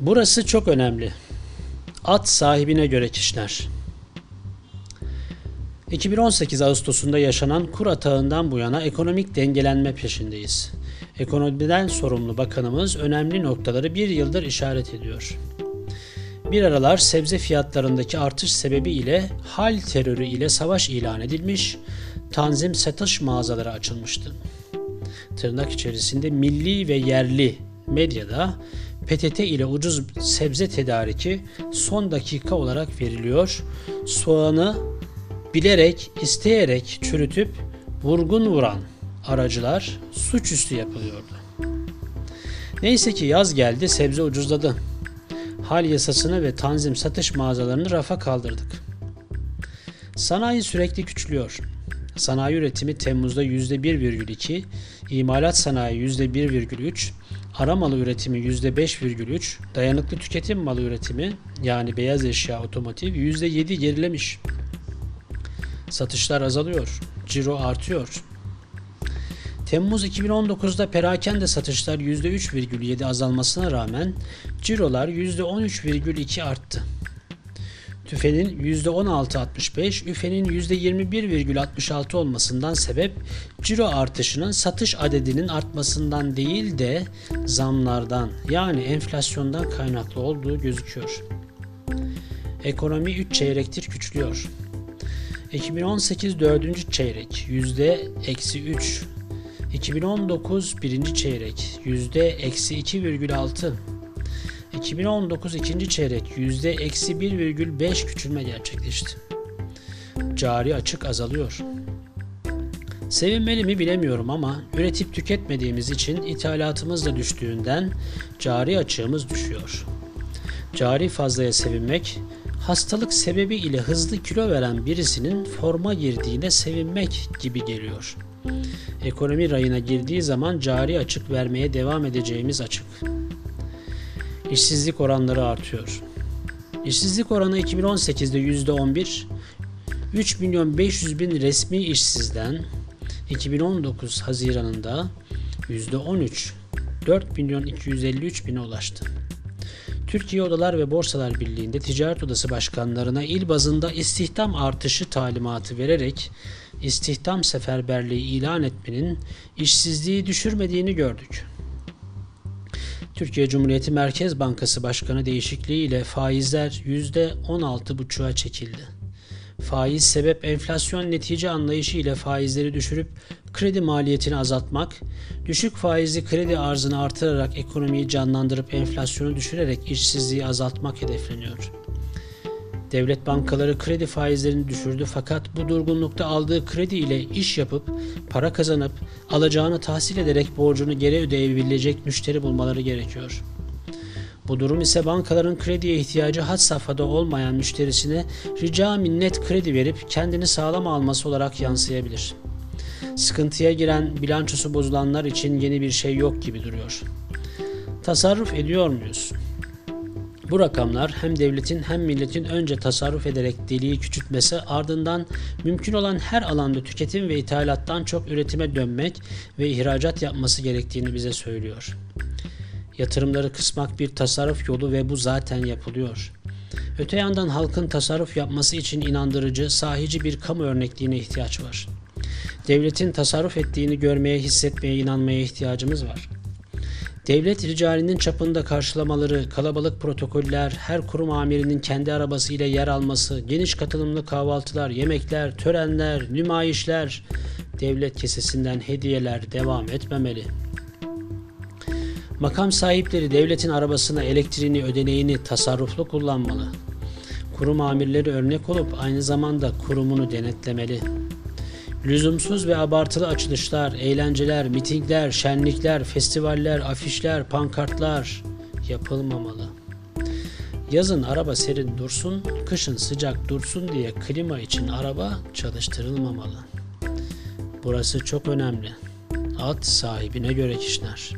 Burası çok önemli. At sahibine göre kişiler. 2018 Ağustos'unda yaşanan kur atağından bu yana ekonomik dengelenme peşindeyiz. Ekonomiden sorumlu bakanımız önemli noktaları bir yıldır işaret ediyor. Bir aralar sebze fiyatlarındaki artış sebebiyle hal terörü ile savaş ilan edilmiş, tanzim satış mağazaları açılmıştı. Tırnak içerisinde milli ve yerli medyada PTT ile ucuz sebze tedariki son dakika olarak veriliyor. Soğanı bilerek, isteyerek çürütüp vurgun vuran aracılar suçüstü yapılıyordu. Neyse ki yaz geldi, sebze ucuzladı. Hal yasasını ve tanzim satış mağazalarını rafa kaldırdık. Sanayi sürekli küçülüyor. Sanayi üretimi Temmuz'da %1,2, imalat sanayi %1,3, ara malı üretimi %5,3, dayanıklı tüketim malı üretimi yani beyaz eşya otomotiv %7 gerilemiş. Satışlar azalıyor, ciro artıyor. Temmuz 2019'da perakende satışlar %3,7 azalmasına rağmen cirolar %13,2 arttı. TÜFE'nin %16.65, üfenin %21,66 olmasından sebep ciro artışının satış adedinin artmasından değil de zamlardan yani enflasyondan kaynaklı olduğu gözüküyor. Ekonomi 3 çeyrektir küçülüyor. 2018 4. çeyrek %-3, 2019 1. çeyrek %-2,6, 2019 ikinci çeyrek %-1,5 küçülme gerçekleşti. Cari açık azalıyor. Sevinmeli mi bilemiyorum ama üretip tüketmediğimiz için ithalatımız da düştüğünden cari açığımız düşüyor. Cari fazlaya sevinmek, hastalık sebebi ile hızlı kilo veren birisinin forma girdiğine sevinmek gibi geliyor. Ekonomi rayına girdiği zaman cari açık vermeye devam edeceğimiz açık. İşsizlik oranları artıyor. İşsizlik oranı 2018'de %11, 3 milyon 500 bin resmi işsizden 2019 Haziran'ında %13, 4 milyon 253 bine ulaştı. Türkiye Odalar ve Borsalar Birliği'nde Ticaret Odası Başkanlarına il bazında istihdam artışı talimatı vererek istihdam seferberliği ilan etmenin işsizliği düşürmediğini gördük. Türkiye Cumhuriyeti Merkez Bankası Başkanı değişikliği ile faizler %16,5'a çekildi. Faiz sebep enflasyon netice anlayışı ile faizleri düşürüp kredi maliyetini azaltmak, düşük faizli kredi arzını artırarak ekonomiyi canlandırıp enflasyonu düşürerek işsizliği azaltmak hedefleniyor. Devlet bankaları kredi faizlerini düşürdü fakat bu durgunlukta aldığı kredi ile iş yapıp para kazanıp alacağını tahsil ederek borcunu geri ödeyebilecek müşteri bulmaları gerekiyor. Bu durum ise bankaların krediye ihtiyacı had safhada olmayan müşterisine rica minnet kredi verip kendini sağlam alması olarak yansıyabilir. Sıkıntıya giren bilançosu bozulanlar için yeni bir şey yok gibi duruyor. Tasarruf ediyor muyuz? Bu rakamlar hem devletin hem milletin önce tasarruf ederek deliği küçültmesi ardından mümkün olan her alanda tüketim ve ithalattan çok üretime dönmek ve ihracat yapması gerektiğini bize söylüyor. Yatırımları kısmak bir tasarruf yolu ve bu zaten yapılıyor. Öte yandan halkın tasarruf yapması için inandırıcı, sahici bir kamu örnekliğine ihtiyaç var. Devletin tasarruf ettiğini görmeye, hissetmeye, inanmaya ihtiyacımız var. Devlet ricalinin çapında karşılamaları, kalabalık protokoller, her kurum amirinin kendi arabasıyla yer alması, geniş katılımlı kahvaltılar, yemekler, törenler, nümayişler, devlet kesesinden hediyeler devam etmemeli. Makam sahipleri devletin arabasına elektriğini, ödeneğini tasarruflu kullanmalı. Kurum amirleri örnek olup aynı zamanda kurumunu denetlemeli. Lüzumsuz ve abartılı açılışlar, eğlenceler, mitingler, şenlikler, festivaller, afişler, pankartlar yapılmamalı. Yazın araba serin dursun, kışın sıcak dursun diye klima için araba çalıştırılmamalı. Burası çok önemli. At sahibine göre kişiler.